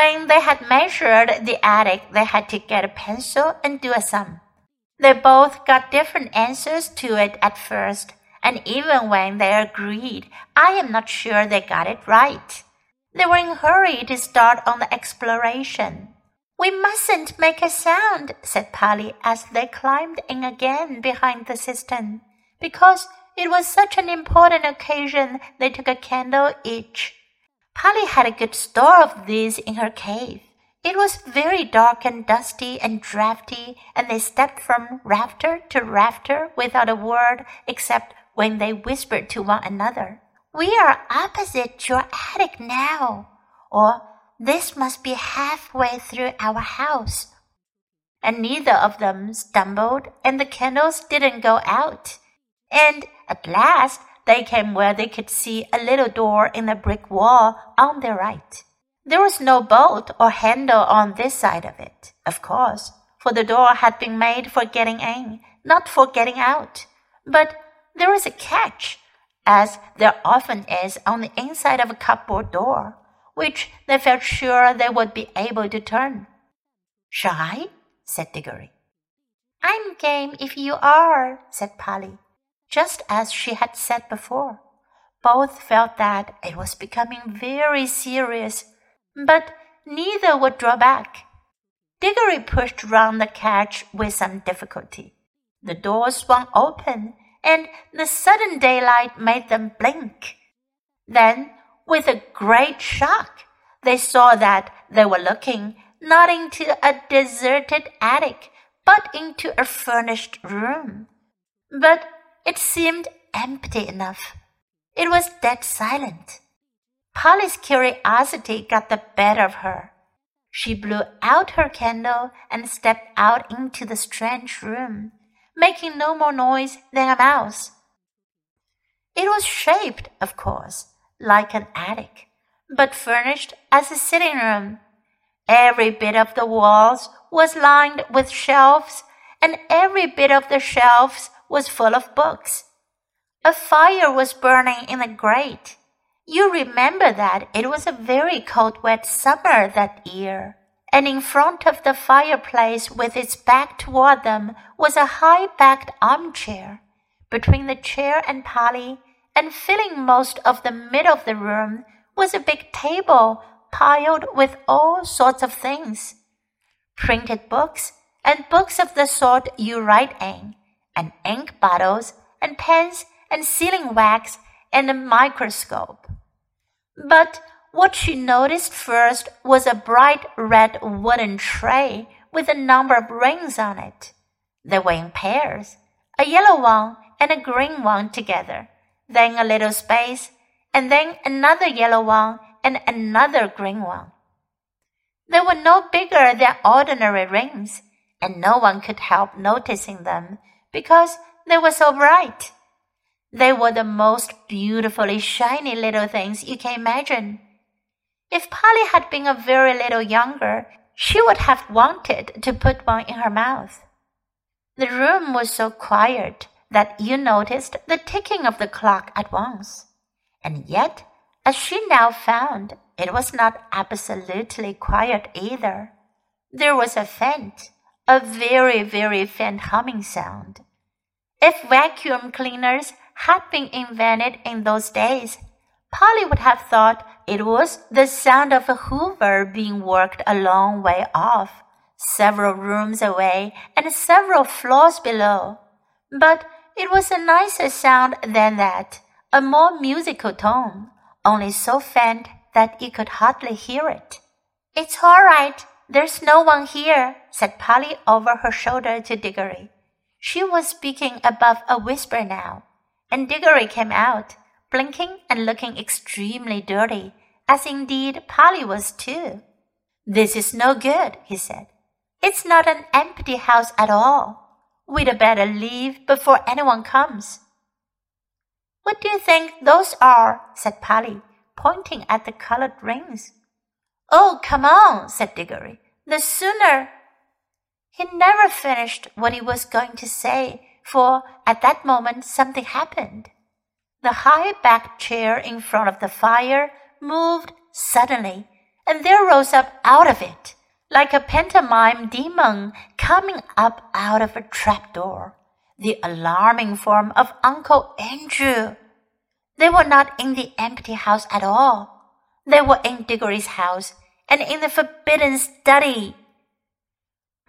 When they had measured the attic, they had to get a pencil and do a sum. They both got different answers to it at first, and even when they agreed, I am not sure they got it right. They were in a hurry to start on the exploration. We mustn't make a sound, said Polly as they climbed in again behind the cistern, because it was such an important occasion they took a candle each. Polly had a good store of these in her cave. It was very dark and dusty and drafty, and they stepped from rafter to rafter without a word except when they whispered to one another. We are opposite your attic now, or this must be halfway through our house. And neither of them stumbled, and the candles didn't go out. And at last they came where they could see a little door in the brick wall on their right. There was no bolt or handle on this side of it, of course, for the door had been made for getting in, not for getting out. But there was a catch, as there often is on the inside of a cupboard door which they felt sure they would be able to turn. Shall I? said Diggory. I'm game if you are, said Polly, just as she had said before. Both felt that it was becoming very serious, but neither would draw back. Diggory pushed round the catch with some difficulty. The door swung open, and the sudden daylight made them blink. Then with a great shock, they saw that they were looking not into a deserted attic, but into a furnished room. But it seemed empty enough. It was dead silent. Polly's curiosity got the better of her. She blew out her candle and stepped out into the strange room, making no more noise than a mouse. It was shaped, of course, like an attic, but furnished as a sitting room. Every bit of the walls was lined with shelves, and every bit of the shelves was full of books. A fire was burning in the grate. You remember that it was a very cold, wet summer that year, and in front of the fireplace, with its back toward them, was a high backed armchair. Between the chair and Polly, and filling most of the middle of the room was a big table piled with all sorts of things printed books and books of the sort you write in, and ink bottles and pens and sealing wax and a microscope. But what she noticed first was a bright red wooden tray with a number of rings on it. They were in pairs, a yellow one and a green one together then a little space, and then another yellow one and another green one. They were no bigger than ordinary rings, and no one could help noticing them because they were so bright. They were the most beautifully shiny little things you can imagine. If Polly had been a very little younger, she would have wanted to put one in her mouth. The room was so quiet that you noticed the ticking of the clock at once. And yet, as she now found, it was not absolutely quiet either. There was a faint, a very, very faint humming sound. If vacuum cleaners had been invented in those days, Polly would have thought it was the sound of a hoover being worked a long way off, several rooms away and several floors below. But it was a nicer sound than that, a more musical tone, only so faint that you could hardly hear it. It's all right. There's no one here, said Polly over her shoulder to Diggory. She was speaking above a whisper now, and Diggory came out, blinking and looking extremely dirty, as indeed Polly was too. This is no good, he said. It's not an empty house at all. We'd better leave before anyone comes. What do you think those are? said Polly, pointing at the colored rings. Oh, come on, said Diggory. The sooner. He never finished what he was going to say, for at that moment something happened. The high backed chair in front of the fire moved suddenly, and there rose up out of it, like a pantomime demon coming up out of a trapdoor, the alarming form of Uncle Andrew. They were not in the empty house at all. They were in Diggory's house and in the forbidden study.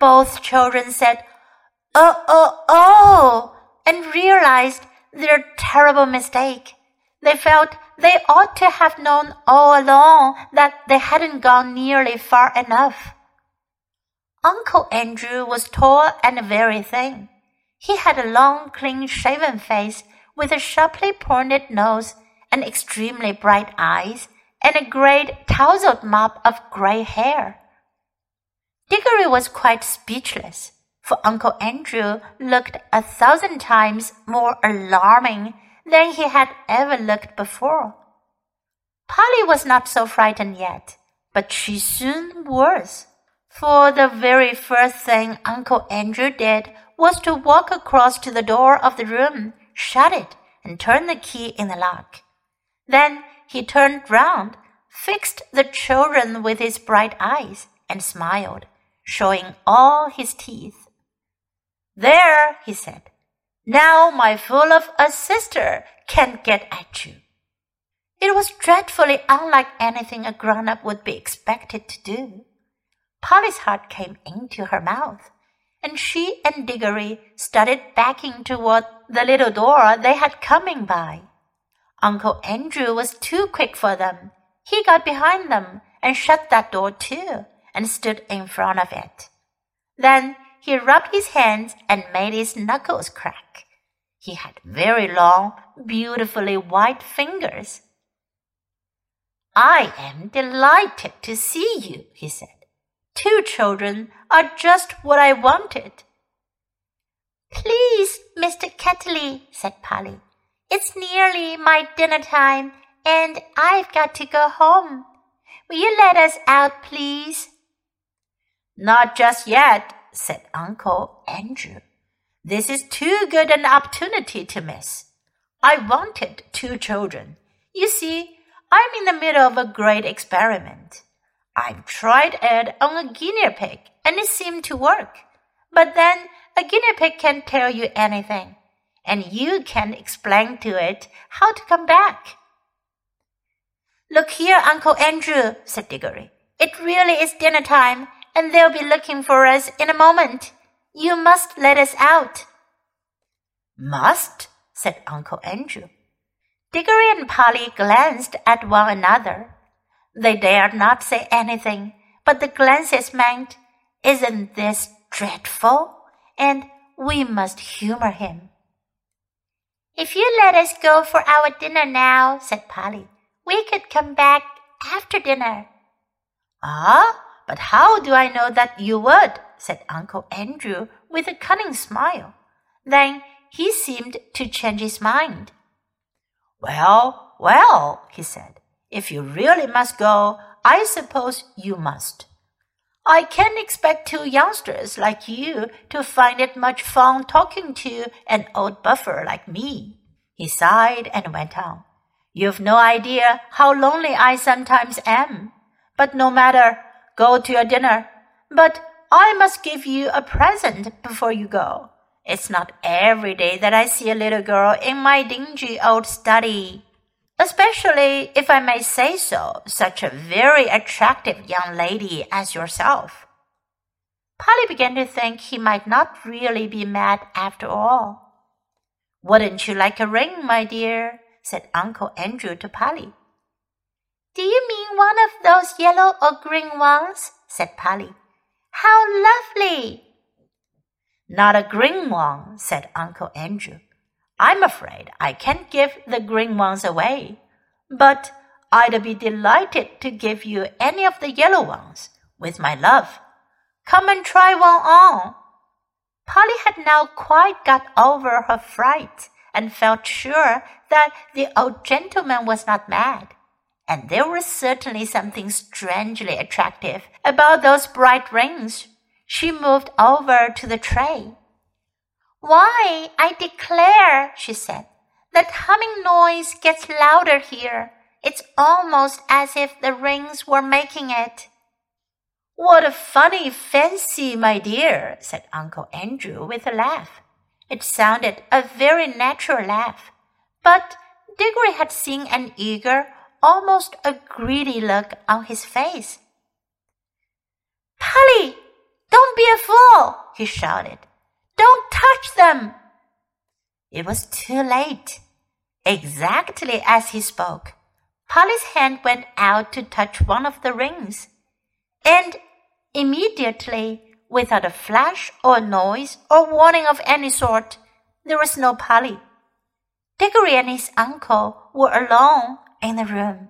Both children said, Oh, oh, oh, and realized their terrible mistake. They felt they ought to have known all along that they hadn't gone nearly far enough. Uncle Andrew was tall and very thin. He had a long, clean shaven face with a sharply pointed nose and extremely bright eyes and a great tousled mop of gray hair. Diggory was quite speechless, for Uncle Andrew looked a thousand times more alarming than he had ever looked before. Polly was not so frightened yet, but she soon was. For the very first thing Uncle Andrew did was to walk across to the door of the room, shut it, and turn the key in the lock. Then he turned round, fixed the children with his bright eyes, and smiled, showing all his teeth. There, he said, now my fool of a sister can't get at you. It was dreadfully unlike anything a grown up would be expected to do. Polly's heart came into her mouth, and she and Diggory started backing toward the little door they had coming by. Uncle Andrew was too quick for them. He got behind them and shut that door too, and stood in front of it. Then he rubbed his hands and made his knuckles crack. He had very long, beautifully white fingers. I am delighted to see you, he said. Two children are just what I wanted. Please, Mr. Ketterly, said Polly. It's nearly my dinner time, and I've got to go home. Will you let us out, please? Not just yet, said Uncle Andrew. This is too good an opportunity to miss. I wanted two children. You see, I'm in the middle of a great experiment. I've tried it on a guinea pig and it seemed to work. But then a guinea pig can't tell you anything, and you can't explain to it how to come back. Look here, Uncle Andrew, said Diggory. It really is dinner time, and they'll be looking for us in a moment. You must let us out. Must? said Uncle Andrew. Diggory and Polly glanced at one another. They dared not say anything, but the glances meant, Isn't this dreadful? And we must humor him. If you let us go for our dinner now, said Polly, we could come back after dinner. Ah, but how do I know that you would? said Uncle Andrew with a cunning smile. Then he seemed to change his mind. Well, well, he said, if you really must go, I suppose you must. I can't expect two youngsters like you to find it much fun talking to an old buffer like me. He sighed and went on. You've no idea how lonely I sometimes am. But no matter, Go to your dinner. But I must give you a present before you go. It's not every day that I see a little girl in my dingy old study. Especially, if I may say so, such a very attractive young lady as yourself. Polly began to think he might not really be mad after all. Wouldn't you like a ring, my dear? said Uncle Andrew to Polly. Do you mean one of those yellow or green ones? said Polly. How lovely! Not a green one, said Uncle Andrew. I'm afraid I can't give the green ones away, but I'd be delighted to give you any of the yellow ones, with my love. Come and try one on. Polly had now quite got over her fright and felt sure that the old gentleman was not mad and there was certainly something strangely attractive about those bright rings. She moved over to the tray. Why, I declare, she said, that humming noise gets louder here. It's almost as if the rings were making it. What a funny fancy, my dear, said Uncle Andrew with a laugh. It sounded a very natural laugh, but Diggory had seen an eager, almost a greedy look on his face. Polly, don't be a fool, he shouted. Don't touch them. It was too late. Exactly as he spoke, Polly's hand went out to touch one of the rings. And immediately, without a flash or noise or warning of any sort, there was no Polly. Diggory and his uncle were alone in the room.